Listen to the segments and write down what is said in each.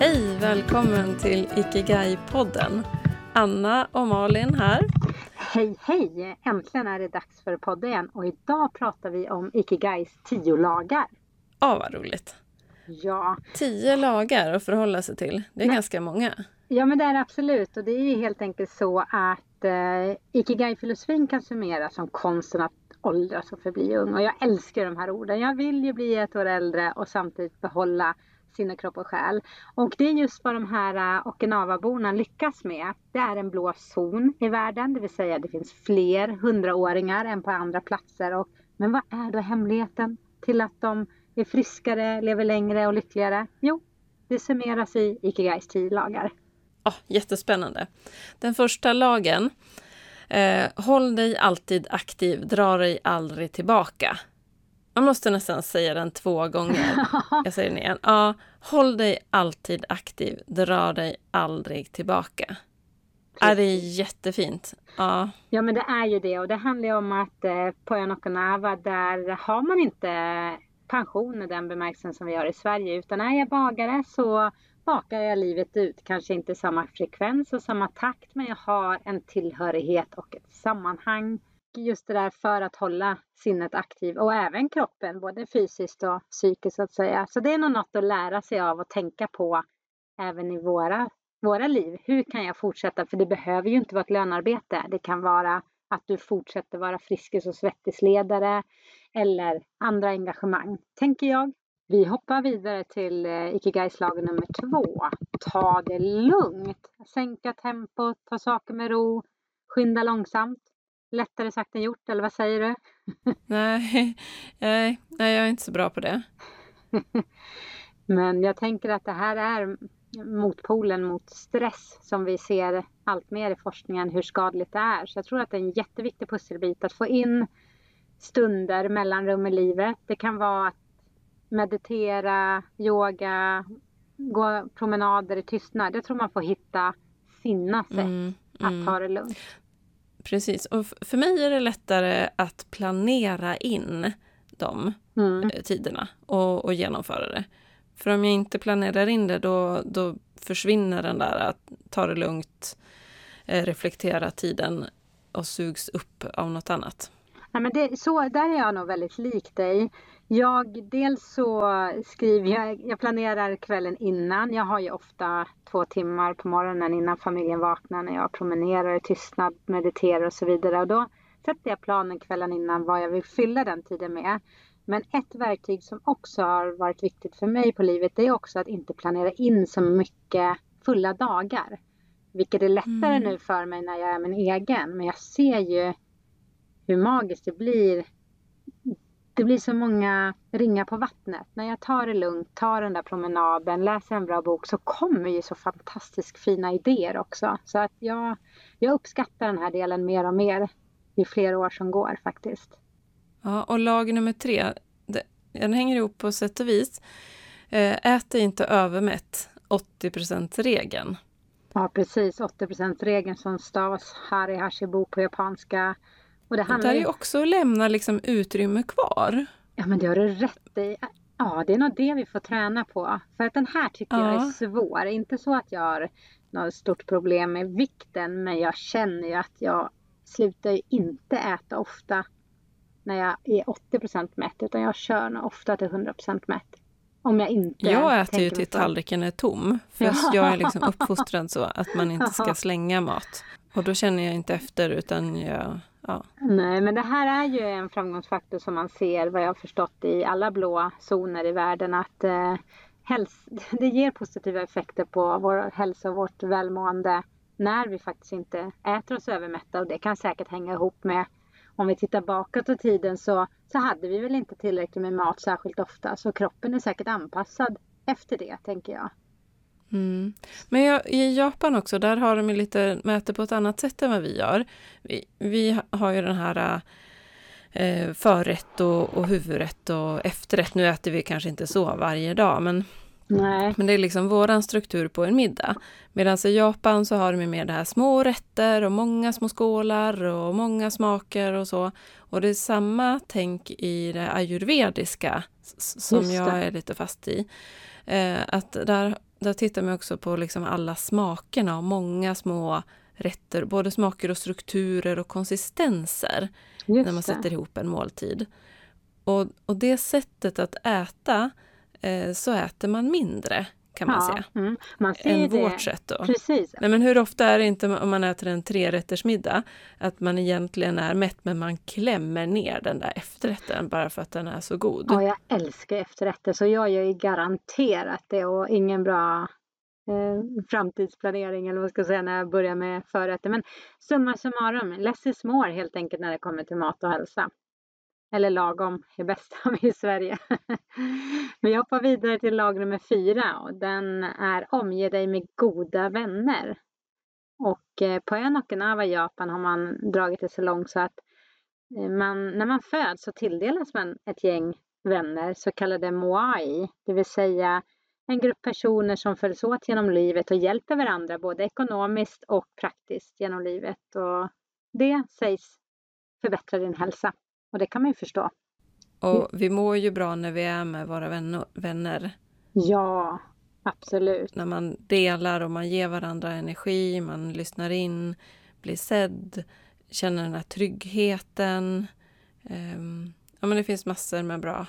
Hej, välkommen till Ikigai-podden. Anna och Malin här. Hej hej! Äntligen är det dags för podd igen och idag pratar vi om Ikigais tio lagar. Ja, vad roligt. Ja. Tio lagar att förhålla sig till. Det är Nej. ganska många. Ja, men det är det absolut. Och det är helt enkelt så att eh, Ikigai-filosofin kan summeras som konsten att åldras och förbli ung. Och jag älskar de här orden. Jag vill ju bli ett år äldre och samtidigt behålla sinne, kropp och själ. Och det är just vad de här äh, Okinawa-borna lyckas med. Det är en blå zon i världen, det vill säga det finns fler hundraåringar än på andra platser. Och, men vad är då hemligheten till att de är friskare, lever längre och lyckligare? Jo, det summeras i Ikigais tio lagar. Oh, jättespännande. Den första lagen Eh, håll dig alltid aktiv, dra dig aldrig tillbaka. Man måste nästan säga den två gånger. Jag säger den igen. Ja, håll dig alltid aktiv, dra dig aldrig tillbaka. Ja, det är jättefint. Ja. ja, men det är ju det. Och det handlar ju om att eh, på ön Okinawa, där har man inte pension i den bemärkelsen som vi har i Sverige. Utan är jag bagare så bakar jag livet ut. Kanske inte samma frekvens och samma takt, men jag har en tillhörighet och ett sammanhang. Just det där för att hålla sinnet aktiv och även kroppen, både fysiskt och psykiskt så att säga. Så det är nog något att lära sig av och tänka på även i våra, våra liv. Hur kan jag fortsätta? För det behöver ju inte vara ett lönarbete. Det kan vara att du fortsätter vara Friskis och svettisledare eller andra engagemang, tänker jag. Vi hoppar vidare till eh, Ikigais-lag nummer två. Ta det lugnt. Sänka tempot, ta saker med ro, skynda långsamt. Lättare sagt än gjort, eller vad säger du? nej, nej, nej, jag är inte så bra på det. Men jag tänker att det här är motpolen mot stress som vi ser allt mer i forskningen hur skadligt det är. Så jag tror att det är en jätteviktig pusselbit att få in stunder, mellanrum i livet. Det kan vara att meditera, yoga, gå promenader i tystnad. Jag tror man får hitta sina sätt mm, mm. att ta det lugnt. Precis, och för mig är det lättare att planera in de mm. Eh, tiderna och, och, genomföra det. För om jag inte planerar in det då, då försvinner den där att ta det lugnt, eh, reflektera tiden och sugs upp av något annat. Ja, men det, så, där är jag nog väldigt lik dig. Jag, dels så skriver jag, jag planerar kvällen innan. Jag har ju ofta två timmar på morgonen innan familjen vaknar när jag promenerar i tystnad, mediterar och så vidare. Och då sätter jag planen kvällen innan vad jag vill fylla den tiden med. Men ett verktyg som också har varit viktigt för mig på livet det är också att inte planera in så mycket fulla dagar. Vilket är lättare mm. nu för mig när jag är min egen. Men jag ser ju hur magiskt det blir det blir så många ringar på vattnet. När jag tar det lugnt, tar den där promenaden, läser en bra bok så kommer ju så fantastiskt fina idéer också. Så att jag, jag uppskattar den här delen mer och mer ju fler år som går faktiskt. Ja, och lag nummer tre, den hänger ihop på sätt och vis. Eh, ät inte övermätt, 80% regeln. Ja, precis. 80% regeln som stavas Hari Hashibo på japanska. Och det handlar ju också att lämna liksom utrymme kvar. Ja men det har du rätt i. Ja det är nog det vi får träna på. För att den här tycker ja. jag är svår. Inte så att jag har något stort problem med vikten men jag känner ju att jag slutar ju inte äta ofta när jag är 80% mätt utan jag kör nog ofta till 100 mätt. Om jag inte Jag äter ju till tallriken är tom. För ja. jag är liksom uppfostrad så att man inte ska slänga mat. Och då känner jag inte efter utan jag Ja. Nej, men det här är ju en framgångsfaktor som man ser, vad jag har förstått, i alla blå zoner i världen. Att eh, häls det ger positiva effekter på vår hälsa och vårt välmående när vi faktiskt inte äter oss övermätta. Och det kan säkert hänga ihop med om vi tittar bakåt i tiden så, så hade vi väl inte tillräckligt med mat särskilt ofta. Så kroppen är säkert anpassad efter det, tänker jag. Mm. Men jag, i Japan också, där har de lite mäter på ett annat sätt än vad vi gör. Vi, vi har ju den här eh, förrätt och, och huvudrätt och efterrätt. Nu äter vi kanske inte så varje dag, men Nej. Men det är liksom våran struktur på en middag. Medan i Japan så har de mer det här små rätter och många små skålar och många smaker och så. Och det är samma tänk i det ayurvediska som jag är lite fast i. Eh, att där, där tittar man också på liksom alla smakerna och många små rätter, både smaker och strukturer och konsistenser Just när man det. sätter ihop en måltid. Och, och det sättet att äta, eh, så äter man mindre kan man säga. Mm. Man Än det. vårt sätt då. Precis. Nej, men hur ofta är det inte om man äter en trerättersmiddag att man egentligen är mätt men man klämmer ner den där efterrätten bara för att den är så god? Ja, jag älskar efterrätter så jag gör ju garanterat det och ingen bra eh, framtidsplanering eller vad ska jag säga när jag börjar med förrätter. Men summa summarum, less is more helt enkelt när det kommer till mat och hälsa. Eller lagom är bäst i Sverige. Vi hoppar vidare till lag nummer fyra och den är omge dig med goda vänner. Och eh, på ön Okinawa i Japan har man dragit det så långt så att eh, man, när man föds så tilldelas man ett gäng vänner, så kallade moai, det vill säga en grupp personer som följs åt genom livet och hjälper varandra både ekonomiskt och praktiskt genom livet. Och det sägs förbättra din hälsa och det kan man ju förstå. Och vi mår ju bra när vi är med våra vänner. Ja, absolut. När man delar och man ger varandra energi, man lyssnar in, blir sedd, känner den här tryggheten. Ehm, ja, men det finns massor med bra.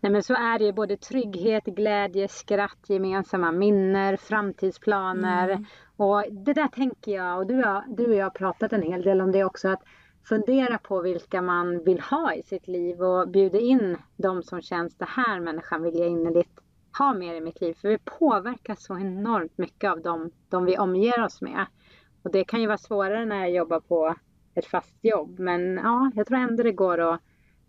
Nej men så är det ju både trygghet, glädje, skratt, gemensamma minnen, framtidsplaner. Mm. Och det där tänker jag, och du, har, du och jag har pratat en hel del om det också, att fundera på vilka man vill ha i sitt liv och bjuda in de som känns, det här människan vill jag innerligt ha mer i mitt liv. För vi påverkas så enormt mycket av dem, de vi omger oss med. Och det kan ju vara svårare när jag jobbar på ett fast jobb. Men ja, jag tror ändå det går att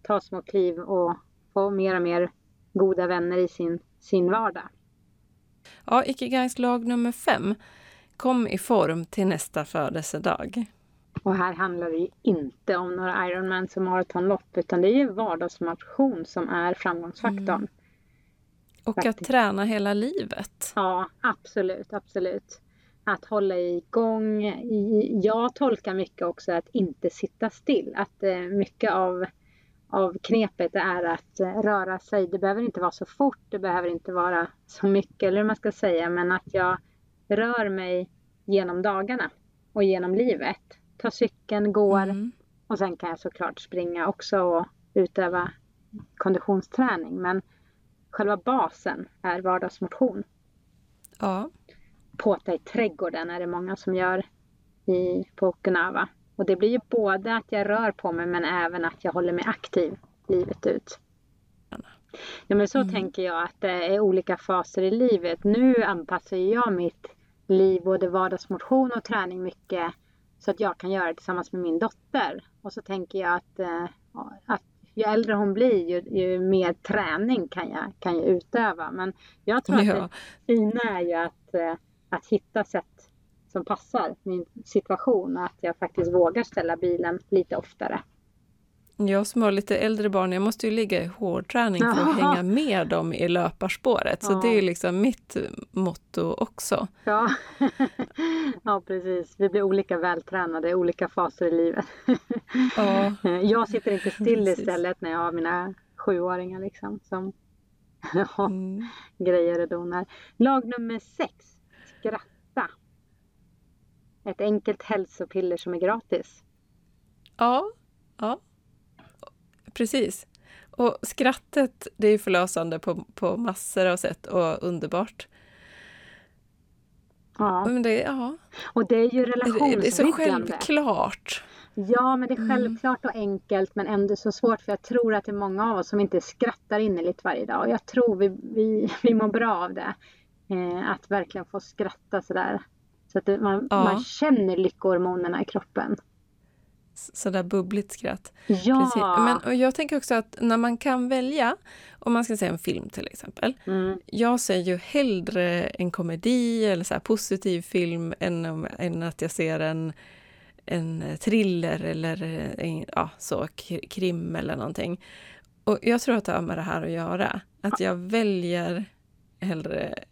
ta små kliv och få mer och mer goda vänner i sin, sin vardag. Ja, Ikigais lag nummer fem. Kom i form till nästa födelsedag. Och här handlar det ju inte om några Ironmans och maratonlopp utan det är ju vardagsmotion som är framgångsfaktorn. Mm. Och att Faktiskt. träna hela livet. Ja, absolut, absolut. Att hålla igång. Jag tolkar mycket också att inte sitta still. Att eh, mycket av, av knepet är att eh, röra sig. Det behöver inte vara så fort, det behöver inte vara så mycket eller hur man ska säga. Men att jag rör mig genom dagarna och genom livet. Tar cykeln, går Mm. och sen kan jag såklart springa också och utöva konditionsträning. Men själva basen är vardagsmotion. Ja. Påta i trädgården är det många som gör i, på Okinawa. Och det blir ju både att jag rör på mig men även att jag håller mig aktiv livet ut. Ja men så Mm. tänker jag att det är olika faser i livet. Nu anpassar jag mitt liv, både vardagsmotion och träning mycket så att jag kan göra det tillsammans med min dotter. Och så tänker jag att, eh, att ju äldre hon blir ju, ju mer träning kan jag, kan jag utöva. Men jag tror att Ja. det fina är ju att, eh, att hitta sätt som passar min situation och att jag faktiskt vågar ställa bilen lite oftare. Jag som har lite äldre barn, jag måste ju ligga i hårdträning för att hänga med dem i löparspåret. Så Ja. det är liksom mitt motto också. Ja. ja, precis. Vi blir olika vältränade i olika faser i livet. Ja, Jag sitter inte still Precis. istället när jag har mina sjuåringar liksom som ja, mm. grejer och donar. Lag nummer sex. Skratta. Ett enkelt hälsopiller som är gratis. ja, ja. Precis. Och skrattet, det är förlösande på, på massor av sätt och underbart. Ja, Men det, ja, och det är ju det, det är så relationsbyggande. självklart. Ja, men det är Mm. självklart och enkelt men ändå så svårt för jag tror att det är många av oss som inte skrattar innerligt varje dag och jag tror vi, vi, vi mår bra av det. Eh, att verkligen få skratta sådär. Så att det, man, Ja. man känner lyckohormonerna i kroppen. Sådär bubbligt skratt. Ja! Precis. Men, och jag tänker också att när man kan välja, om man ska se en film till exempel. Mm, Jag ser ju hellre en komedi eller så positiv film än, än att jag ser en, en thriller eller en, ja, så, krim eller någonting. Och jag tror att det har med det här att göra. Att jag väljer hellre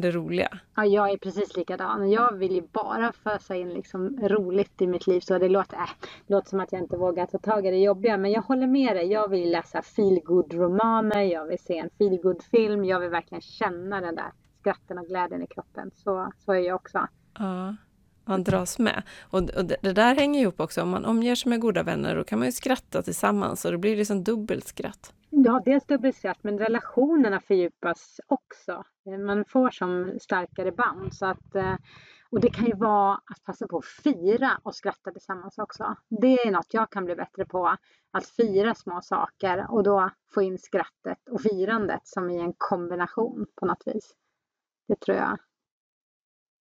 det roliga. Ja, jag är precis likadan. Jag vill ju bara fösa in liksom roligt i mitt liv. Så det låter, äh, det låter som att jag inte vågar ta tag i det jobbiga. Men jag håller med dig. Jag vill läsa feelgood romaner Jag vill se en feelgood film Jag vill verkligen känna den där skratten och glädjen i kroppen. Så, så är jag också. Ja, man dras med. Och, och det, det, där hänger ihop också. Om man omger sig med goda vänner då kan man ju skratta tillsammans och det blir liksom dubbelt skratt. Ja, dels dubbelskratt men relationerna fördjupas också. Eh, man får som starkare band. Så att, eh, och det kan ju vara att passa på att fira och skratta tillsammans också. Det är något jag kan bli bättre på. Att fira små saker och då få in skrattet och firandet som i en kombination på något vis. Det tror jag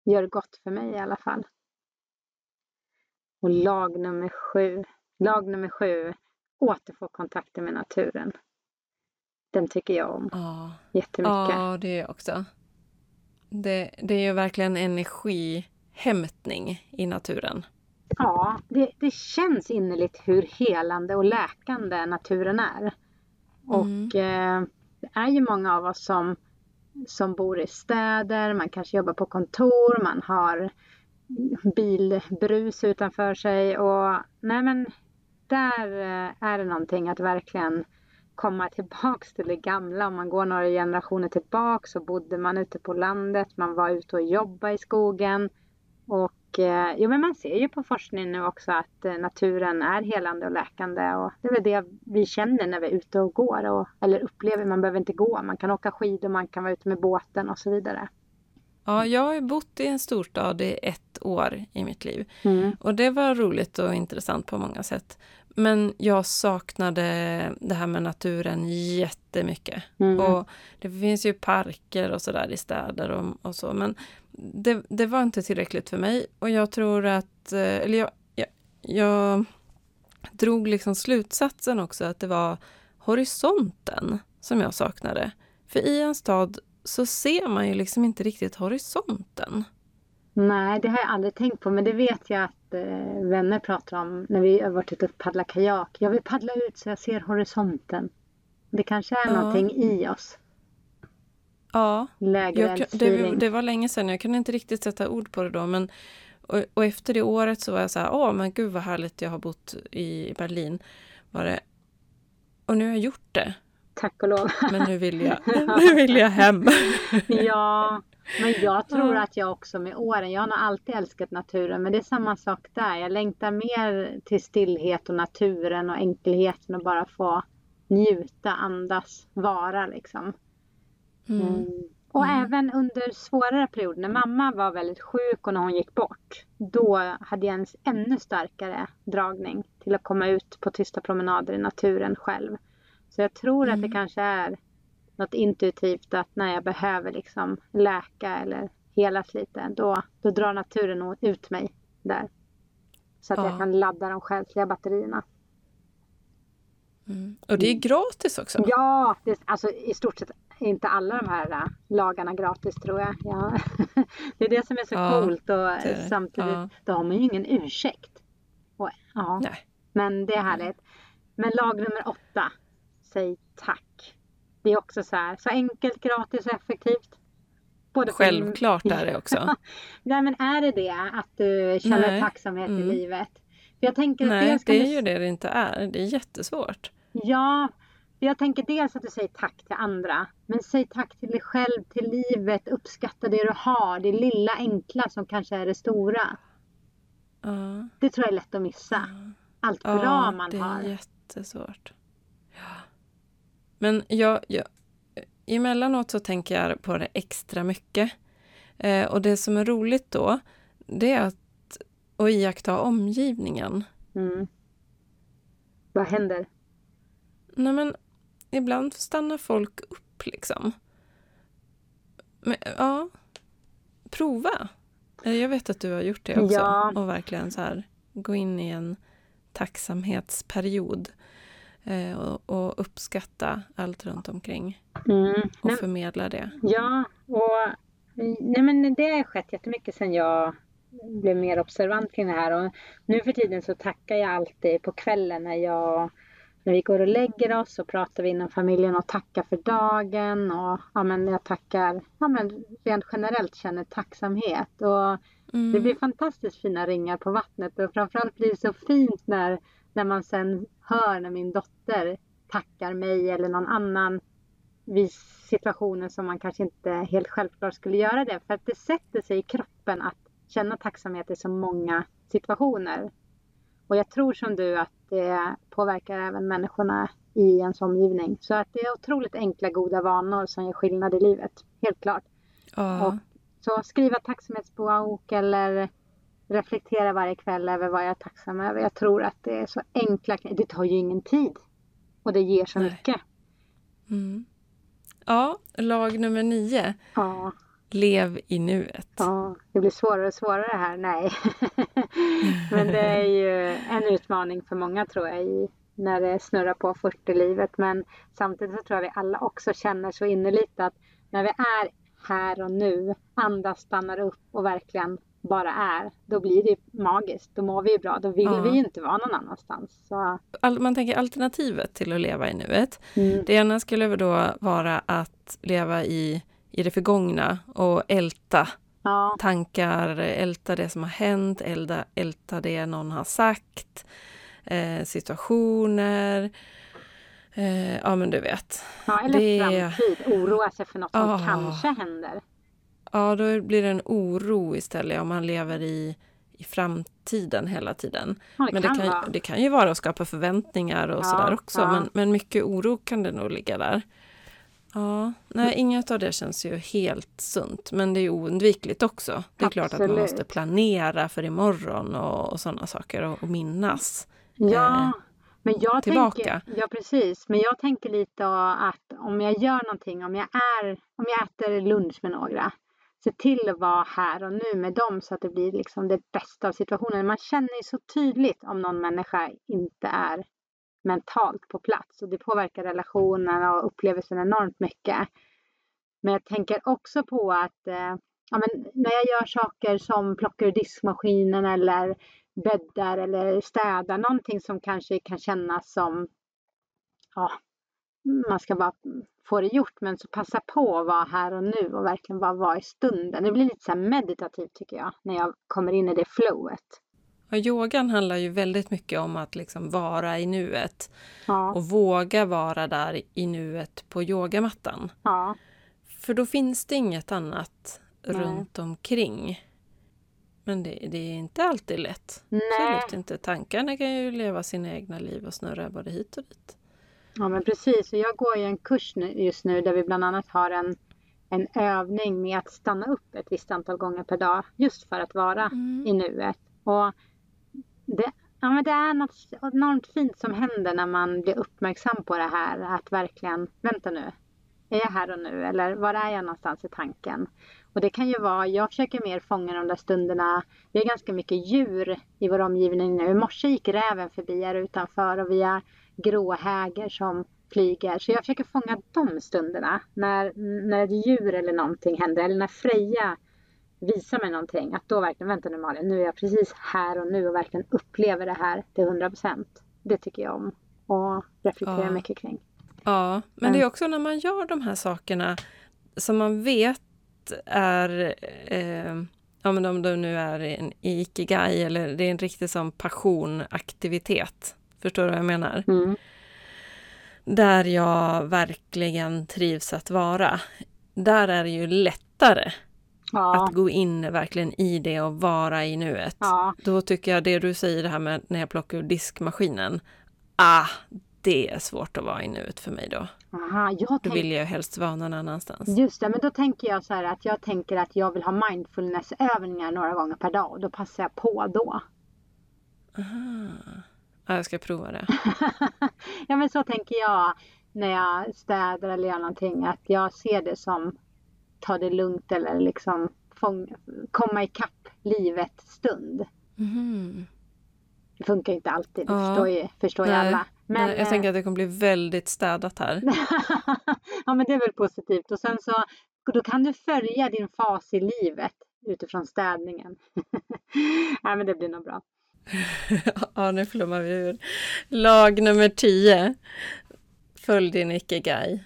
gör gott för mig i alla fall. Och lag nummer sju. Lag nummer sju. Återfå kontakten med naturen. Den tycker jag om ja. jättemycket. Ja, det är jag också. Det, det är ju verkligen energihämtning i naturen. Ja, det, det känns innerligt hur helande och läkande naturen är. Mm. Och eh, det är ju många av oss som, som bor i städer, man kanske jobbar på kontor, man har bilbrus utanför sig och nej men där eh, är det någonting att verkligen komma tillbaks till det gamla. Om man går några generationer tillbaks så bodde man ute på landet, man var ute och jobbade i skogen. Och eh, jo, men man ser ju på forskningen nu också att eh, naturen är helande och läkande och det är väl det vi känner när vi är ute och går och, eller upplever. Man behöver inte gå, man kan åka skidor, man kan vara ute med båten och så vidare. Ja, jag har bott i en storstad i ett år i mitt liv. Mm. Och det var roligt och intressant på många sätt. Men jag saknade det här med naturen jättemycket. Mm. Och det finns ju parker och sådär i städer och, och, så. Men det, det, var inte tillräckligt för mig. Och jag tror att, eh, eller jag, jag, jag drog liksom slutsatsen också att det var horisonten som jag saknade. För i en stad så ser man ju liksom inte riktigt horisonten. Nej, det har jag aldrig tänkt på, men det vet jag att eh, vänner pratar om när vi har varit ute och paddlat kajak. Jag vill paddla ut så jag ser horisonten. Det kanske är ja. någonting i oss. Ja, jag, det, det, var länge sedan. Jag kunde inte riktigt sätta ord på det då. Men, och, och efter det året så var jag så här, åh men gud vad härligt jag har bott i Berlin. Var det. Och nu har jag gjort det. Tack och lov. Men nu vill jag, nu vill jag hem. ja, men jag tror att jag också med åren, jag har nog alltid älskat naturen, men det är samma sak där. Jag längtar mer till stillhet och naturen och enkelheten och bara få njuta, andas, vara liksom. Mm. Mm. Och mm. även under svårare perioder, när mamma var väldigt sjuk och när hon gick bort, då hade jag en ännu starkare dragning till att komma ut på tysta promenader i naturen själv. Så jag tror att det mm. kanske är något intuitivt att när jag behöver liksom läka eller helas lite, då, då drar naturen ut mig där. Så att ja. jag kan ladda de själsliga batterierna. Mm. Och det är gratis också? Ja, det, alltså i stort sett inte alla de här uh, lagarna gratis tror jag. Ja. det är det som är så ja, coolt och det, samtidigt ja. då har man ju ingen ursäkt. Och, ja. Nej. Men det är härligt. Men lag nummer åtta, säg tack. Det är också så här, så enkelt, gratis och effektivt. Både Självklart är det också. Nej men är det det att du känner Nej. tacksamhet mm. i livet? För jag tänker Nej, det är ju det det inte är. Det är jättesvårt. Ja, jag tänker dels att du säger tack till andra. Men säg tack till dig själv, till livet. Uppskatta det du har. Det lilla enkla som kanske är det stora. Uh. Det tror jag är lätt att missa. Uh. Allt bra uh, man har. Det är jättesvårt. Men jag, jag, emellanåt så tänker jag på det extra mycket. Eh, och det som är roligt då, det är att, att iaktta omgivningen. Mm. Vad händer? Nej men, ibland stannar folk upp liksom. Men, ja, prova. Eh, jag vet att du har gjort det också. Ja. Och verkligen så här, gå in i en tacksamhetsperiod. Eh, och, och, uppskatta allt runt omkring mm. och förmedla det. Ja, och nej men det har skett jättemycket sedan jag blev mer observant kring det här och nu för tiden så tackar jag alltid på kvällen när jag när vi går och lägger oss så pratar vi inom familjen och tackar för dagen och ja, men jag tackar, ja, men rent generellt känner tacksamhet och mm. det blir fantastiskt fina ringar på vattnet och framförallt blir det så fint när, när man sen hör när min dotter tackar mig eller någon annan vid situationer som man kanske inte helt självklart skulle göra det för att det sätter sig i kroppen att känna tacksamhet i så många situationer. Och jag tror som du att det påverkar även människorna i ens omgivning. Så att det är otroligt enkla goda vanor som gör skillnad i livet. Helt klart. Ja. Och så skriva tacksamhetsbok eller reflektera varje kväll över vad jag är tacksam över. Jag tror att det är så enkla Det tar ju ingen tid. Och det ger så Nej. mycket. Mm. Ja, lag nummer nio. Ja. Lev i nuet. Ja, det blir svårare och svårare här. Nej. Men det är ju en utmaning för många tror jag i, när det snurrar på 40-livet. Men samtidigt så tror jag vi alla också känner så innerligt att när vi är här och nu, andas, stannar upp och verkligen bara är, då blir det magiskt. Då mår vi bra. Då vill ja. vi inte vara någon annanstans. Så. man tänker alternativet till att leva i nuet. Mm. Det ena skulle då vara att leva i i det förgångna och älta ja. tankar, älta det som har hänt, älta, älta det någon har sagt, eh, situationer. Eh, ja men du vet. Ja, eller det... framtid, oroa sig för något som oh. kanske händer. Ja, då blir det en oro istället om man lever i, i framtiden hela tiden. Ja, det men kan det, kan, det kan ju vara att skapa förväntningar och ja, sådär också. Ja. Men, men mycket oro kan det nog ligga där. Ja, nej, inget av det känns ju helt sunt, men det är oundvikligt också. Det är Absolut. klart att man måste planera för imorgon och, och sådana saker och, och minnas. Ja, eh, men jag tillbaka. Tänker, ja, precis. Men jag tänker lite att om jag gör någonting, om jag, är, om jag äter lunch med några, se till att vara här och nu med dem så att det blir liksom det bästa av situationen. Man känner ju så tydligt om någon människa inte är mentalt på plats och det påverkar relationerna och upplevelsen enormt mycket. Men jag tänker också på att eh, ja, men när jag gör saker som plockar ur diskmaskinen eller bäddar eller städar, någonting som kanske kan kännas som ja, man ska bara få det gjort, men så passa på att vara här och nu och verkligen bara vara i stunden. Det blir lite så meditativt tycker jag, när jag kommer in i det flowet. Ja, yogan handlar ju väldigt mycket om att liksom vara i nuet ja. och våga vara där i nuet på yogamattan. Ja. För då finns det inget annat Nej. runt omkring. Men det, det, är inte alltid lätt. Nej. Absolut inte. Tankarna kan ju leva sina egna liv och snurra både hit och dit. Ja men precis. Och jag går i en kurs just nu där vi bland annat har en, en övning med att stanna upp ett visst antal gånger per dag just för att vara mm. i nuet. Och det, ja, men det är något enormt fint som händer när man blir uppmärksam på det här. Att verkligen, vänta nu, är jag här och nu? Eller var är jag någonstans i tanken? Och det kan ju vara, jag försöker mer fånga de där stunderna. Vi har ganska mycket djur i vår omgivning nu. I morse gick räven förbi här utanför och vi har gråhäger som flyger. Så jag försöker fånga de stunderna. När, när ett djur eller någonting händer. Eller när Freja visa mig någonting. Att då verkligen, vänta nu Malin, nu är jag precis här och nu och verkligen upplever det här till 100 procent. Det tycker jag om och reflekterar ja. mycket kring. Ja, men det är också när man gör de här sakerna som man vet är eh, ja, men om de nu är en ikigai eller det är en riktig som passionaktivitet. Förstår du vad jag menar? Mm. Där jag verkligen trivs att vara. Där är det ju lättare Ja. Att gå in verkligen i det och vara i nuet. Ja. Då tycker jag det du säger det här med när jag plockar ur diskmaskinen. Ah, det är svårt att vara i nuet för mig då. Aha, jag då vill jag helst vara någon annanstans. Just det, men då tänker jag så här att jag tänker att jag vill ha mindfulnessövningar några gånger per dag och då passar jag på då. Aha. Ja, jag ska prova det. ja, men så tänker jag när jag städar eller gör någonting att jag ser det som ta det lugnt eller liksom fång, komma ikapp livet stund. Mm. Det funkar inte alltid, det ja. förstår ju, förstår ju alla. Men, Nej, jag äh, tänker att det kommer bli väldigt städat här. ja men det är väl positivt och sen så då kan du följa din fas i livet utifrån städningen. Nej men det blir nog bra. ja, nu flummar vi ur. Lag nummer 10. Följ din ikigai.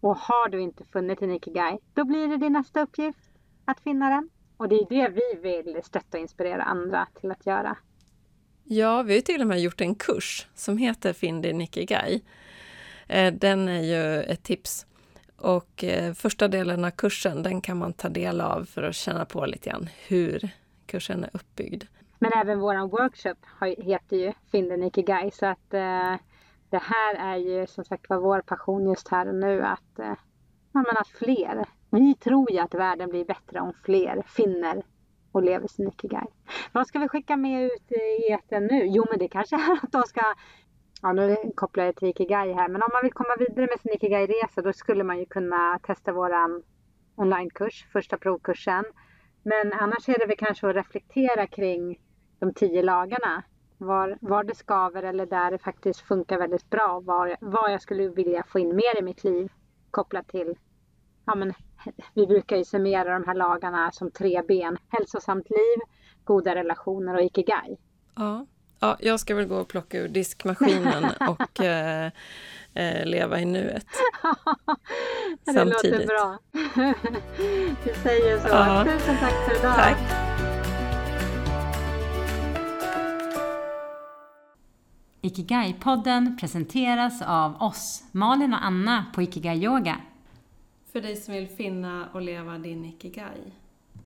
Och har du inte funnit din ikigai, då blir det din nästa uppgift att finna den. Och det är det vi vill stötta och inspirera andra till att göra. Ja, vi har till och med gjort en kurs som heter Finn din ikigai. Eh, den är ju ett tips. Och eh, första delen av kursen, den kan man ta del av för att känna på lite grann hur kursen är uppbyggd. Men även våran workshop heter ju Finn din ikigai så att eh, det här är ju som sagt var vår passion just här och nu att, eh, ja, att fler, vi tror ju att världen blir bättre om fler finner och lever sin ikigai. Vad ska vi skicka med ut i etern nu? Jo men det kanske är att de ska Ja, nu kopplar jag till Ikigai här, men om man vill komma vidare med sin Ikigai-resa då skulle man ju kunna testa våran onlinekurs, första provkursen. Men annars är det väl kanske att reflektera kring de tio lagarna var, var det skaver eller där det faktiskt funkar väldigt bra. Var, vad jag skulle vilja få in mer i mitt liv kopplat till, ja men vi brukar ju summera de här lagarna som tre ben. Hälsosamt liv, goda relationer och ikigai. Ja, ja jag ska väl gå och plocka ur diskmaskinen och eh, eh, leva i nuet. det Samtidigt. låter bra. Vi säger så. Ja. Tusen tack för idag. Tack. Ikigai-podden presenteras av oss, Malin och Anna på Ikigai Yoga. För dig som vill finna och leva din Ikigai.